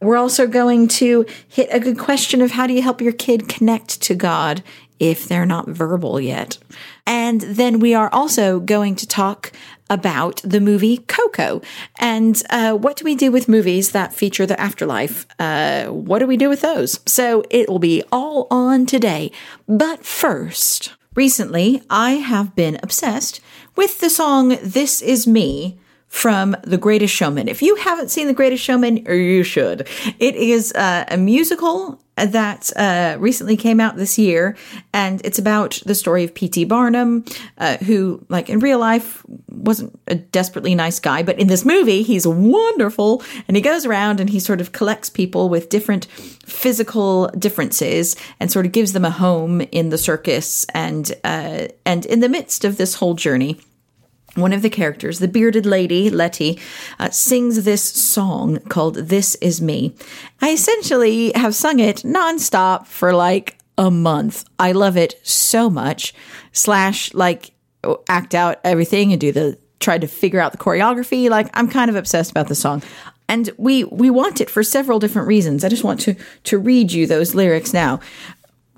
We're also going to hit a good question of how do you help your kid connect to God if they're not verbal yet. And then we are also going to talk about the movie Coco and uh, what do we do with movies that feature the afterlife? Uh, what do we do with those? So it will be all on today. But first, recently I have been obsessed with the song This Is Me from The Greatest Showman. If you haven't seen The Greatest Showman, you should. It is uh, a musical that uh, recently came out this year, and it's about the story of P.T. Barnum, uh, who, like in real life, wasn't a desperately nice guy, but in this movie, he's wonderful, and he goes around and he sort of collects people with different physical differences and sort of gives them a home in the circus, and uh, and in the midst of this whole journey one of the characters, the bearded lady, Lettie, uh, sings this song called This Is Me. I essentially have sung it nonstop for like a month. I love it so much. Slash, like, act out everything and do the, try to figure out the choreography. Like, I'm kind of obsessed about the song. And we, we want it for several different reasons. I just want to, to read you those lyrics now.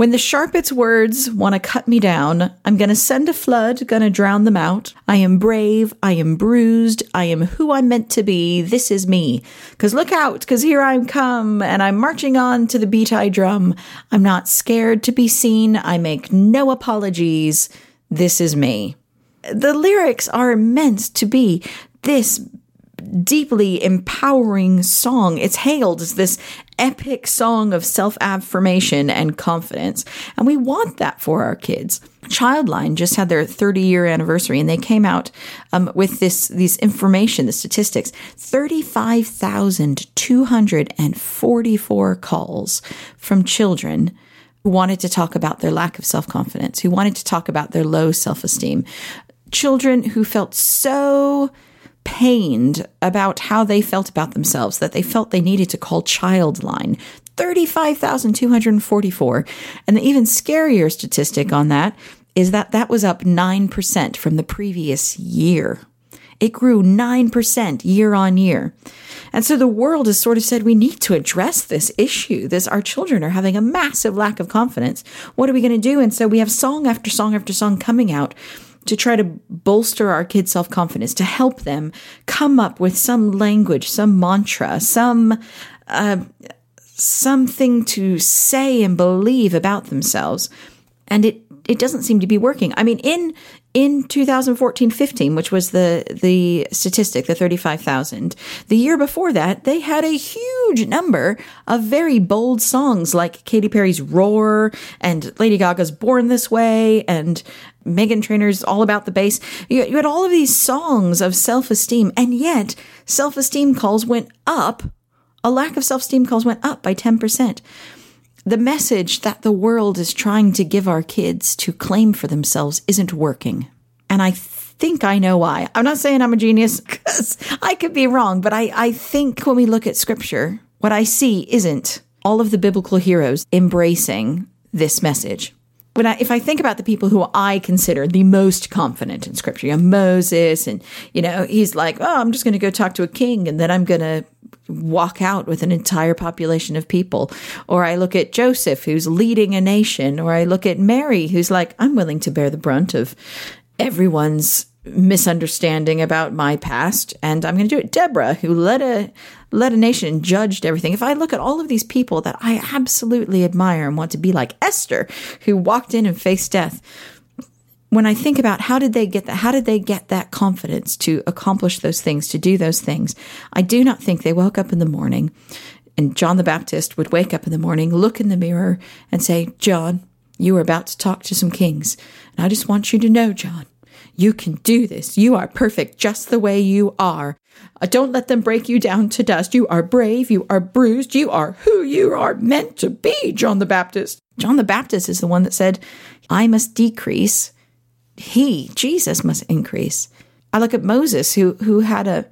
When the sharpest words want to cut me down, I'm to send a flood, to drown them out. I am brave, I am bruised, I am who I'm meant to be. This is me. Cause look out, cause here I'm come, and I'm marching on to the beat I drum. I'm not scared to be seen, I make no apologies. This is me. The lyrics are meant to be this deeply empowering song. It's hailed as this epic song of self affirmation and confidence. And we want that for our kids. Childline just had their 30 year anniversary and they came out um, with this, these information, the statistics 35,244 calls from children who wanted to talk about their lack of self confidence, who wanted to talk about their low self esteem. Children who felt so pained about how they felt about themselves, that they felt they needed to call Childline. 35,244. And the even scarier statistic on that is that that was up 9% from the previous year. It grew 9% year on year. And so the world has sort of said we need to address this issue. This our children are having a massive lack of confidence. What are we going to do? And so we have song after song after song coming out to try to bolster our kids' self confidence, to help them come up with some language, some mantra, some uh, something to say and believe about themselves, and it it doesn't seem to be working. I mean, in in 2014-15, which was the the statistic, the 35,000, the year before that, they had a huge number of very bold songs like Katy Perry's Roar and Lady Gaga's Born This Way and Meghan Trainor's All About the Bass. You, you had all of these songs of self-esteem, and yet self-esteem calls went up. A lack of self-esteem calls went up by 10% the message that the world is trying to give our kids to claim for themselves isn't working. And I think I know why. I'm not saying I'm a genius because I could be wrong, but I, I think when we look at scripture, what I see isn't all of the biblical heroes embracing this message. When I, if I think about the people who I consider the most confident in scripture, you know, Moses, and, you know, he's like, oh, I'm just going to go talk to a king and then I'm going to walk out with an entire population of people. Or I look at Joseph, who's leading a nation. Or I look at Mary, who's like, I'm willing to bear the brunt of everyone's misunderstanding about my past and I'm going to do it. Deborah, who led a led a nation and judged everything. If I look at all of these people that I absolutely admire and want to be like Esther, who walked in and faced death, when I think about how did they get that, how did they get that confidence to accomplish those things, to do those things, I do not think they woke up in the morning and John the Baptist would wake up in the morning, look in the mirror and say, John, you are about to talk to some kings. And I just want you to know, John, you can do this. You are perfect just the way you are. Uh, don't let them break you down to dust. You are brave. You are bruised. You are who you are meant to be, John the Baptist. John the Baptist is the one that said, I must decrease. He, Jesus, must increase. I look at Moses, who, who had a,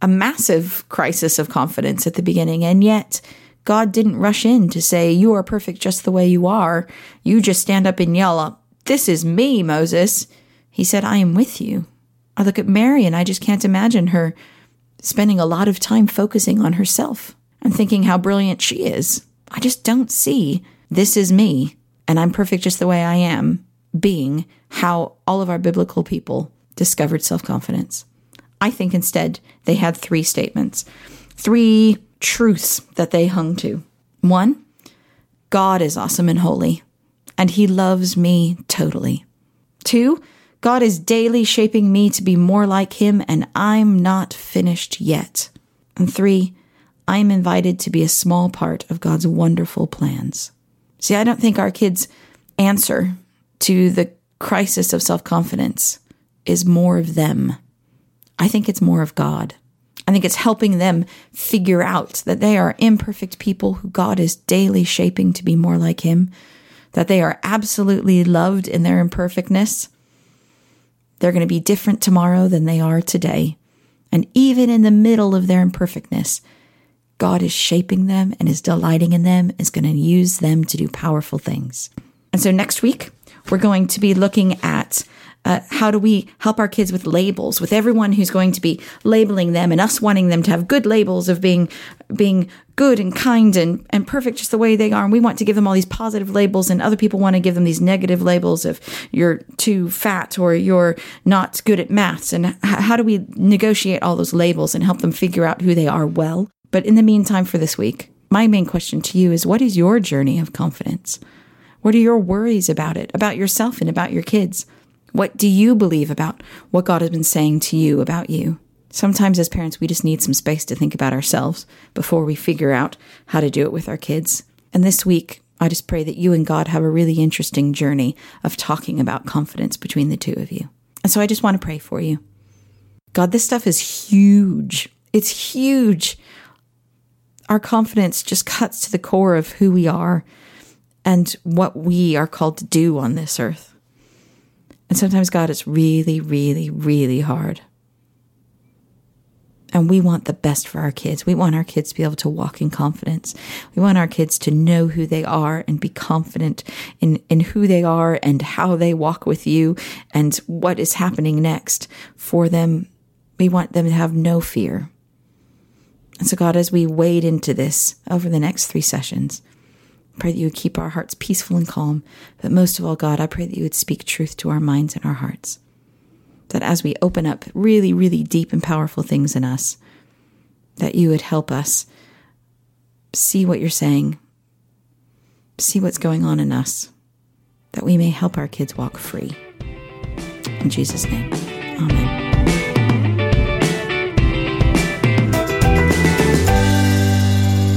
a massive crisis of confidence at the beginning, and yet God didn't rush in to say, You are perfect just the way you are. You just stand up and yell, This is me, Moses. He said, I am with you. I look at Mary and I just can't imagine her spending a lot of time focusing on herself and thinking how brilliant she is. I just don't see this is me and I'm perfect just the way I am being how all of our biblical people discovered self confidence. I think instead they had three statements, three truths that they hung to. One, God is awesome and holy, and he loves me totally. Two, God is daily shaping me to be more like him, and I'm not finished yet. And three, I'm invited to be a small part of God's wonderful plans. See, I don't think our kids' answer to the crisis of self confidence is more of them. I think it's more of God. I think it's helping them figure out that they are imperfect people who God is daily shaping to be more like Him, that they are absolutely loved in their imperfectness. They're going to be different tomorrow than they are today. And even in the middle of their imperfectness, God is shaping them and is delighting in them, is going to use them to do powerful things. And so next week, we're going to be looking at uh, how do we help our kids with labels, with everyone who's going to be labeling them and us wanting them to have good labels of being being good and kind and, and perfect just the way they are. And we want to give them all these positive labels, and other people want to give them these negative labels of you're too fat or you're not good at maths. And h- how do we negotiate all those labels and help them figure out who they are well? But in the meantime, for this week, my main question to you is what is your journey of confidence? What are your worries about it, about yourself and about your kids? What do you believe about what God has been saying to you about you? Sometimes, as parents, we just need some space to think about ourselves before we figure out how to do it with our kids. And this week, I just pray that you and God have a really interesting journey of talking about confidence between the two of you. And so I just want to pray for you. God, this stuff is huge. It's huge. Our confidence just cuts to the core of who we are and what we are called to do on this earth. And sometimes, God, it's really, really, really hard. And we want the best for our kids. We want our kids to be able to walk in confidence. We want our kids to know who they are and be confident in, in who they are and how they walk with you and what is happening next for them. We want them to have no fear. And so, God, as we wade into this over the next three sessions, pray that you would keep our hearts peaceful and calm. But most of all, God, I pray that you would speak truth to our minds and our hearts. That as we open up really, really deep and powerful things in us, that you would help us see what you're saying, see what's going on in us, that we may help our kids walk free. In Jesus' name, amen.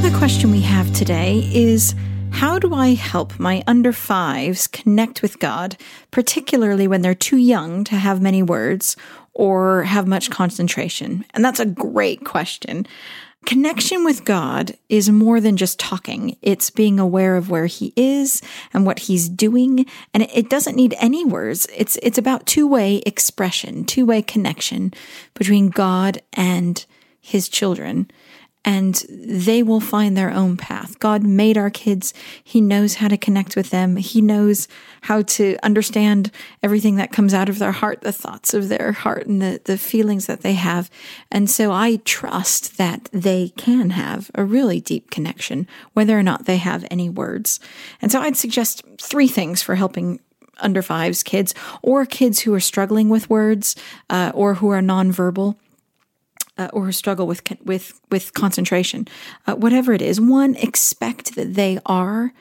The question we have today is how do I help my under fives connect with God, particularly when they're too young to have many words or have much concentration? And that's a great question. Connection with God is more than just talking. It's being aware of where he is and what he's doing. And it doesn't need any words. It's, it's about two way expression, two way connection between God and his children and they will find their own path. God made our kids. He knows how to connect with them. He knows how to understand everything that comes out of their heart, the thoughts of their heart and the, the feelings that they have. And so I trust that they can have a really deep connection, whether or not they have any words. And so I'd suggest three things for helping under fives kids or kids who are struggling with words uh, or who are nonverbal uh, or struggle with with with concentration, uh, whatever it is. One, expect that they are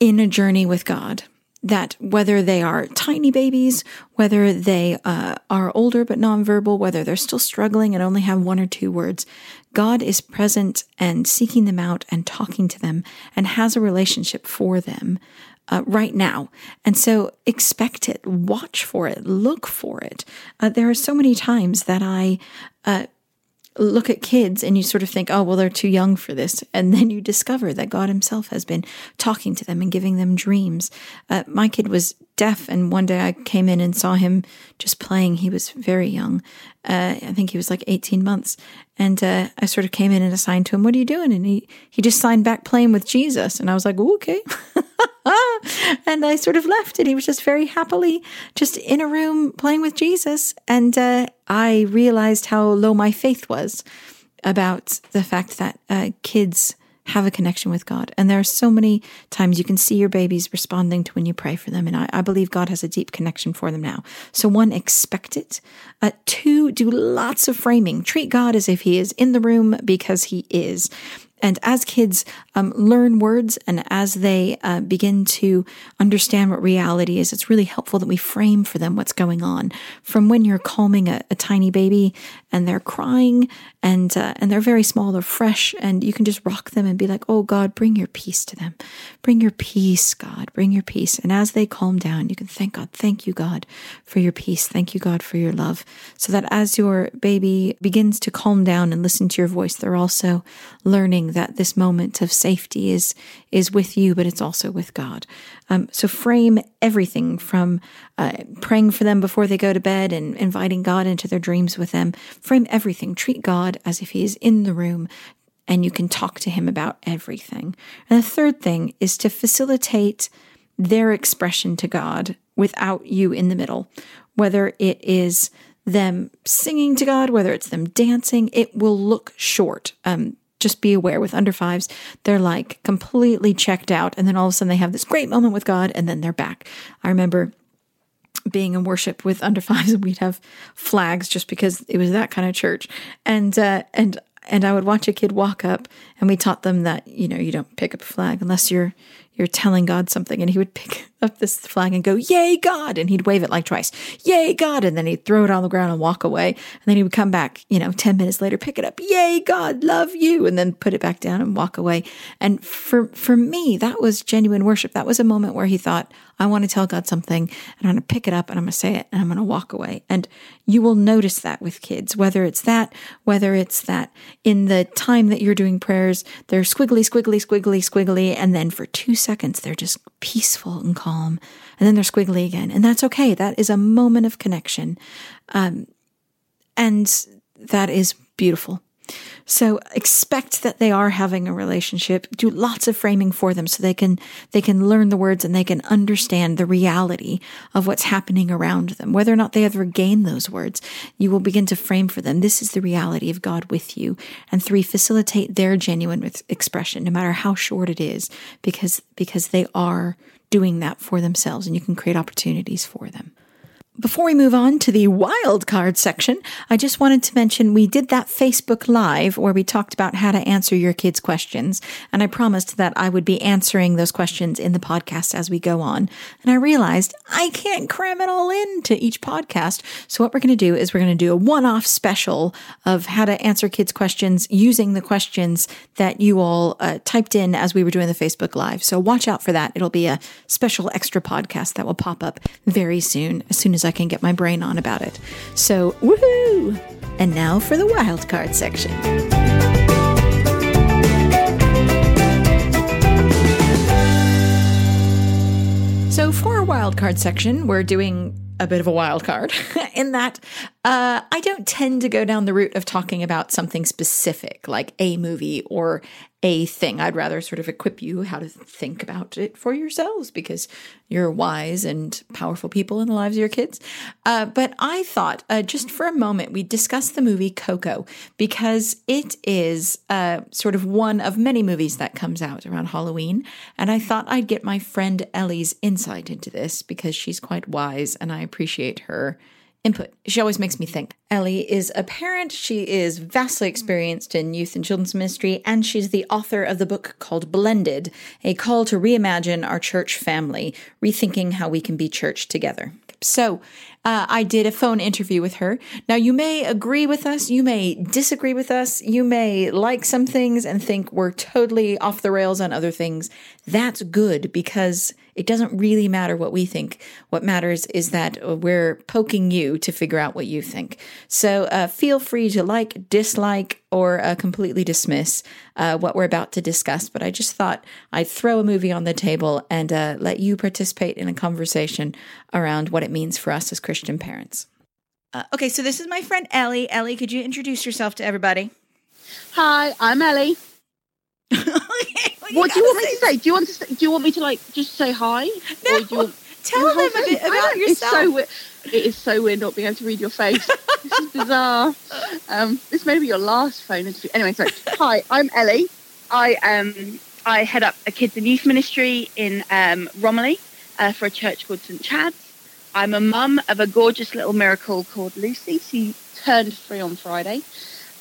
in a journey with God. That whether they are tiny babies, whether they uh, are older but nonverbal, whether they're still struggling and only have one or two words, God is present and seeking them out and talking to them and has a relationship for them uh, right now. And so expect it, watch for it, look for it. Uh, there are so many times that I uh, look at kids and you sort of think, oh, well, they're too young for this. And then you discover that God Himself has been talking to them and giving them dreams. Uh, my kid was deaf, and one day I came in and saw him just playing. He was very young. Uh, I think he was like 18 months. And uh, I sort of came in and assigned to him, What are you doing? And he, he just signed back playing with Jesus. And I was like, Okay. and I sort of left, and he was just very happily just in a room playing with Jesus. And uh, I realized how low my faith was about the fact that uh, kids have a connection with God. And there are so many times you can see your babies responding to when you pray for them. And I, I believe God has a deep connection for them now. So, one, expect it. Uh, two, do lots of framing. Treat God as if He is in the room because He is. And as kids um, learn words and as they uh, begin to understand what reality is, it's really helpful that we frame for them what's going on. From when you're calming a, a tiny baby and they're crying and uh, and they're very small, they're fresh, and you can just rock them and be like, "Oh God, bring your peace to them, bring your peace, God, bring your peace." And as they calm down, you can thank God, thank you God for your peace, thank you God for your love, so that as your baby begins to calm down and listen to your voice, they're also learning that this moment of safety is is with you, but it's also with God. Um, so frame everything from uh, praying for them before they go to bed and inviting God into their dreams with them. Frame everything. Treat God as if He is in the room and you can talk to Him about everything. And the third thing is to facilitate their expression to God without you in the middle, whether it is them singing to God, whether it's them dancing, it will look short. Um, just be aware with under fives, they're like completely checked out. And then all of a sudden they have this great moment with God and then they're back. I remember being in worship with under fives and we'd have flags just because it was that kind of church. And, uh, and, and I would watch a kid walk up and we taught them that, you know, you don't pick up a flag unless you're, you're telling God something. And he would pick up this flag and go, Yay, God. And he'd wave it like twice, Yay, God. And then he'd throw it on the ground and walk away. And then he would come back, you know, 10 minutes later, pick it up, Yay, God, love you. And then put it back down and walk away. And for, for me, that was genuine worship. That was a moment where he thought, I want to tell God something and I'm going to pick it up and I'm going to say it and I'm going to walk away. And you will notice that with kids, whether it's that, whether it's that in the time that you're doing prayers, they're squiggly, squiggly, squiggly, squiggly. And then for two seconds, they're just peaceful and calm. And then they're squiggly again. And that's okay. That is a moment of connection. Um, and that is beautiful. So expect that they are having a relationship. Do lots of framing for them so they can they can learn the words and they can understand the reality of what's happening around them. Whether or not they ever gain those words, you will begin to frame for them. This is the reality of God with you. And three, facilitate their genuine expression, no matter how short it is, because because they are doing that for themselves and you can create opportunities for them. Before we move on to the wild card section, I just wanted to mention we did that Facebook Live where we talked about how to answer your kids' questions. And I promised that I would be answering those questions in the podcast as we go on. And I realized I can't cram it all into each podcast. So what we're going to do is we're going to do a one off special of how to answer kids' questions using the questions that you all uh, typed in as we were doing the Facebook Live. So watch out for that. It'll be a special extra podcast that will pop up very soon, as soon as can get my brain on about it. So, woohoo! And now for the wildcard section. So, for our wildcard section, we're doing a bit of a wild card in that uh, I don't tend to go down the route of talking about something specific, like a movie or a thing. I'd rather sort of equip you how to think about it for yourselves because you're wise and powerful people in the lives of your kids. Uh, but I thought uh, just for a moment we'd discuss the movie Coco because it is uh, sort of one of many movies that comes out around Halloween. And I thought I'd get my friend Ellie's insight into this because she's quite wise and I appreciate her input. She always makes me think. Ellie is a parent. She is vastly experienced in youth and children's ministry, and she's the author of the book called Blended A Call to Reimagine Our Church Family, Rethinking How We Can Be Church Together. So, uh, I did a phone interview with her. Now, you may agree with us, you may disagree with us, you may like some things and think we're totally off the rails on other things. That's good because It doesn't really matter what we think. What matters is that we're poking you to figure out what you think. So uh, feel free to like, dislike, or uh, completely dismiss uh, what we're about to discuss. But I just thought I'd throw a movie on the table and uh, let you participate in a conversation around what it means for us as Christian parents. Uh, okay, so this is my friend Ellie. Ellie, could you introduce yourself to everybody? Hi, I'm Ellie. Okay, what do you want me to say? Do you want to? Say, do you want me to like just say hi? No, Or do you want, tell them a bit about know, It's yourself. so weird. It is so weird not being able to read your face. this is bizarre. Um, this may be your last phone interview. Anyway, so hi, I'm Ellie. I um I head up a kids and youth ministry in um, Romiley uh, for a church called St Chad's. I'm a mum of a gorgeous little miracle called Lucy. She turned three on Friday.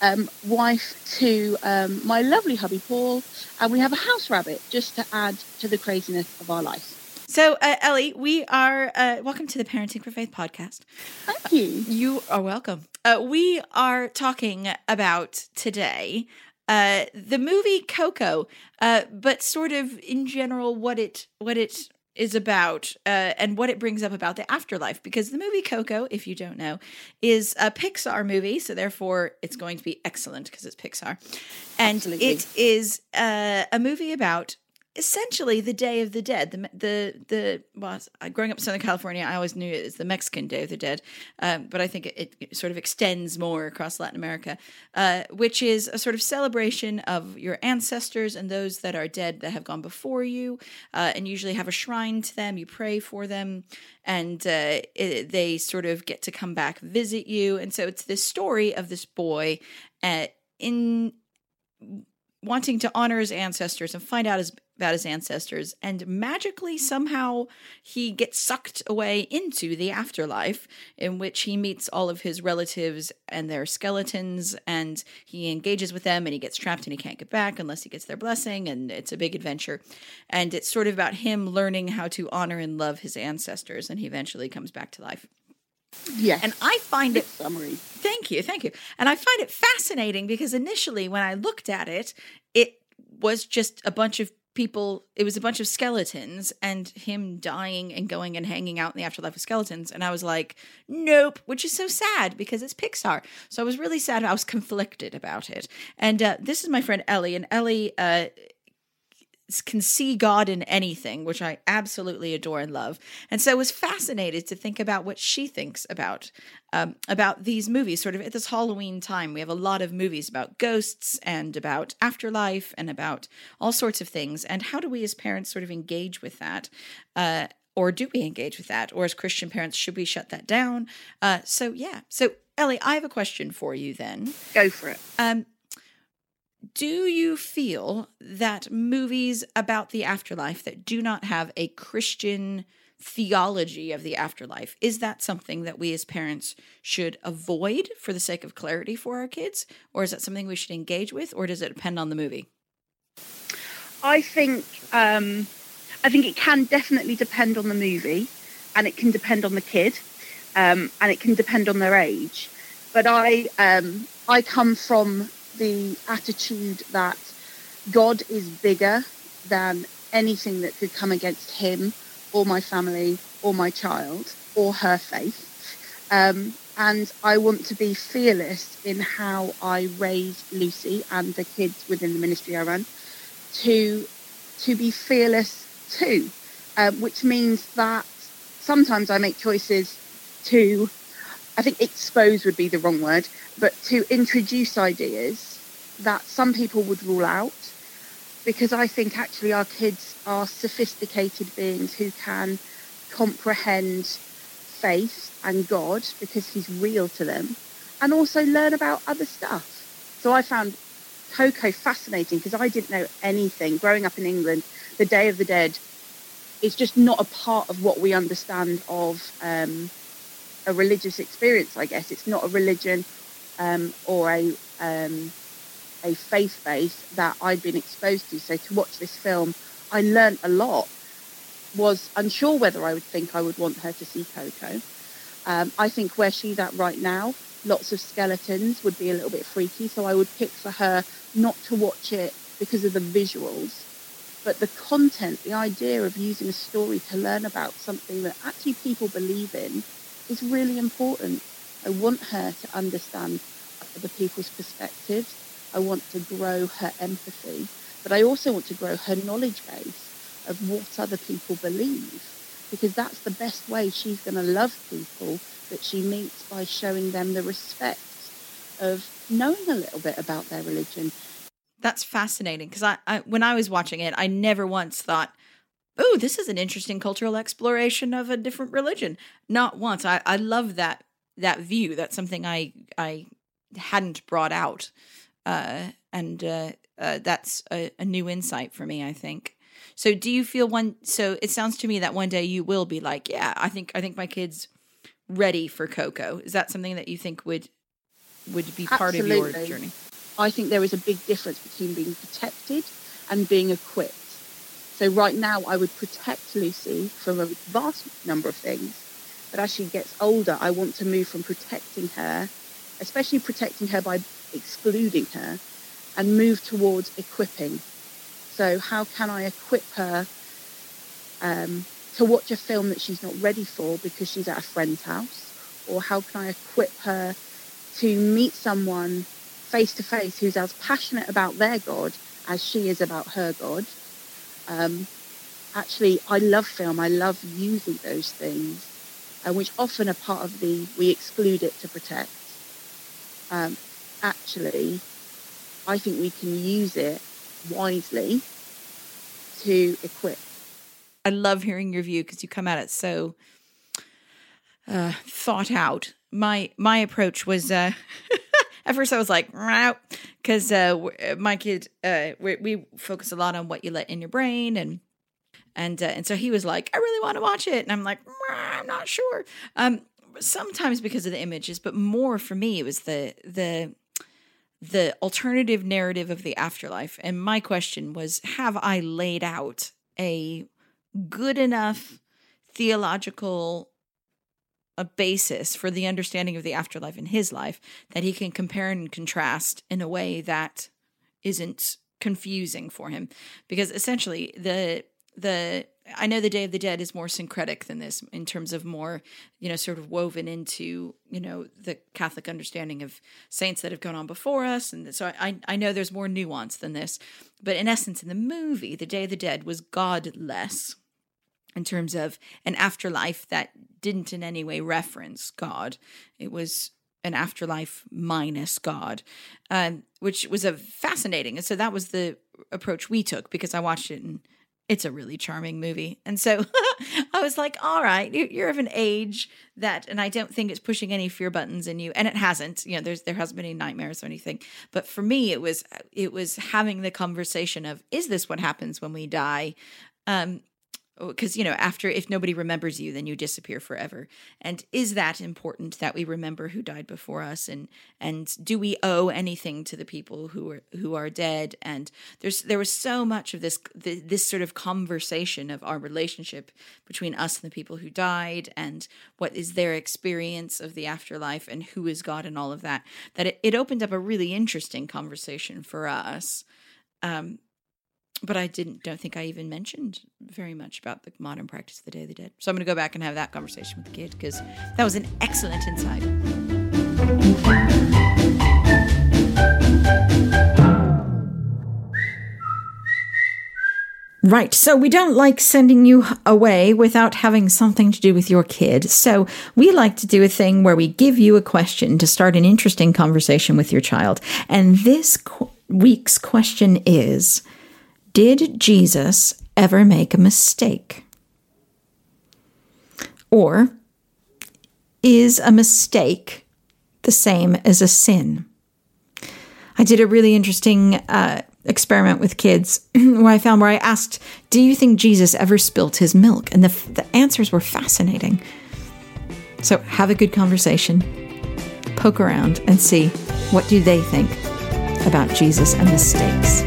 Um, wife to um, my lovely hubby Paul, and we have a house rabbit just to add to the craziness of our life. So, uh, Ellie, we are uh, welcome to the Parenting for Faith podcast. Thank you. You are welcome. Uh, we are talking about today uh, the movie Coco, uh, but sort of in general what it what it is about uh, and what it brings up about the afterlife. Because the movie Coco, if you don't know, is a Pixar movie, so therefore it's going to be excellent because it's Pixar, and Absolutely. it is uh, a movie about essentially the Day of the Dead. The the the well, growing up in Southern California, I always knew it as the Mexican Day of the Dead, um, but I think it, it sort of extends more across Latin America, uh, which is a sort of celebration of your ancestors and those that are dead that have gone before you, uh, and usually have a shrine to them. You pray for them, and uh, it, they sort of get to come back visit you, and so it's this story of this boy uh, in wanting to honor his ancestors and find out his, about his ancestors and magically somehow he gets sucked away into the afterlife in which he meets all of his relatives and their skeletons and he engages with them and he gets trapped and he can't get back unless he gets their blessing and it's a big adventure and it's sort of about him learning how to honor and love his ancestors and he eventually comes back to life Yeah. and i find it summary. Thank you, thank you. And I find it fascinating because initially, when I looked at it, it was just a bunch of people. It was a bunch of skeletons and him dying and going and hanging out in the afterlife of skeletons. And I was like, nope, which is so sad because it's Pixar. So I was really sad. I was conflicted about it. And uh, this is my friend Ellie, and Ellie. Uh, can see God in anything, which I absolutely adore and love. And so I was fascinated to think about what she thinks about um, about these movies. Sort of at this Halloween time, we have a lot of movies about ghosts and about afterlife and about all sorts of things. And how do we as parents sort of engage with that? Uh, or do we engage with that? Or as Christian parents, should we shut that down? Uh, so yeah. So Ellie, I have a question for you then. Go for it. Um, do you feel that movies about the afterlife that do not have a Christian theology of the afterlife is that something that we as parents should avoid for the sake of clarity for our kids? Or is that something we should engage with? Or does it depend on the movie? I think um, I think it can definitely depend on the movie, and it can depend on the kid, um, and it can depend on their age. But I um, I come from the attitude that God is bigger than anything that could come against him or my family or my child or her faith. Um, and I want to be fearless in how I raise Lucy and the kids within the ministry I run to to be fearless too, um, which means that sometimes I make choices to, I think expose would be the wrong word, but to introduce ideas that some people would rule out, because I think actually our kids are sophisticated beings who can comprehend faith and God because He's real to them, and also learn about other stuff. So I found Coco fascinating because I didn't know anything. Growing up in England, the Day of the Dead is just not a part of what we understand of um, a religious experience. I guess it's not a religion um, or a um, a faith base that I'd been exposed to. So to watch this film, I learnt a lot. Was unsure whether I would think I would want her to see Coco. Um, I think where she's at right now, lots of skeletons would be a little bit freaky. So I would pick for her not to watch it because of the visuals, But the content, the idea of using a story to learn about something that actually people believe in is really important. I want her to understand other people's perspectives. I want to grow her empathy, but I also want to grow her knowledge base of what other people believe because that's the best way she's going to love people that she meets by showing them the respect of knowing a little bit about their religion. That's fascinating because I, I, when I was watching it, I never once thought, "Oh, this is an interesting cultural exploration of a different religion." Not once. I, I love that that view. That's something I I hadn't brought out, uh, and uh, uh, that's a, a new insight for me. I think. So, do you feel one? So it sounds to me that one day you will be like, "Yeah, I think I think my kids ready for Coco." Is that something that you think would would be part Absolutely. of your journey? I think there is a big difference between being protected and being equipped. So right now, I would protect Lucy from a vast number of things, but as she gets older, I want to move from protecting her, especially protecting her by excluding her, and move towards equipping. So how can I equip her um, to watch a film that she's not ready for because she's at a friend's house? Or how can I equip her to meet someone face to face who's as passionate about their God as she is about her God? Um, actually, I love film. I love using those things, uh, which often are part of the we exclude it to protect. Um, actually, I think we can use it wisely to equip. I love hearing your view because you come at it so uh, thought out. My my approach was uh, at first I was like because uh, my kid uh, we, we, focus a lot on what you let in your brain and and uh, and so he was like I really want to watch it and I'm like I'm not sure. Um, sometimes because of the images, but more for me it was the the the alternative narrative of the afterlife. And my question was Have I laid out a good enough theological a basis for the understanding of the afterlife in his life that he can compare and contrast in a way that isn't confusing for him because essentially the the I know the Day of the Dead is more syncretic than this in terms of more, you know, sort of woven into, you know, the Catholic understanding of saints that have gone on before us. And so I, I know there's more nuance than this. But in essence, in the movie, the Day of the Dead was godless in terms of an afterlife that didn't in any way reference God. It was an afterlife minus God, um, which was a fascinating. And so that was the approach we took because I watched it and it's a really charming movie. And so I was like, all right, you're of an age that, and I don't think it's pushing any fear buttons in you. And it hasn't, you know, there's, there hasn't been any nightmares or anything. But for me, it was, it was having the conversation of, is this what happens when we die? Um, because you know after if nobody remembers you then you disappear forever. And is that important that we remember who died before us? And and do we owe anything to the people who are who are dead? And there's there was so much of this this sort of conversation of our relationship between us and the people who died and what is their experience of the afterlife and who is god and all of that that it, it opened up a really interesting conversation for us. Um, but I didn't don't think I even mentioned very much about the modern practice of the Day of the Dead. So I'm going to go back and have that conversation with the kid because that was an excellent insight. Right. So we don't like sending you away without having something to do with your kid. So we like to do a thing where we give you a question to start an interesting conversation with your child. And this qu- week's question is did Jesus ever make a mistake? Or is a mistake the same as a sin? I did a really interesting uh, experiment with kids where I found where I asked, Do you think Jesus ever spilt his milk? And the, the answers were fascinating. So have a good conversation, poke around, and see what do they think about Jesus and mistakes.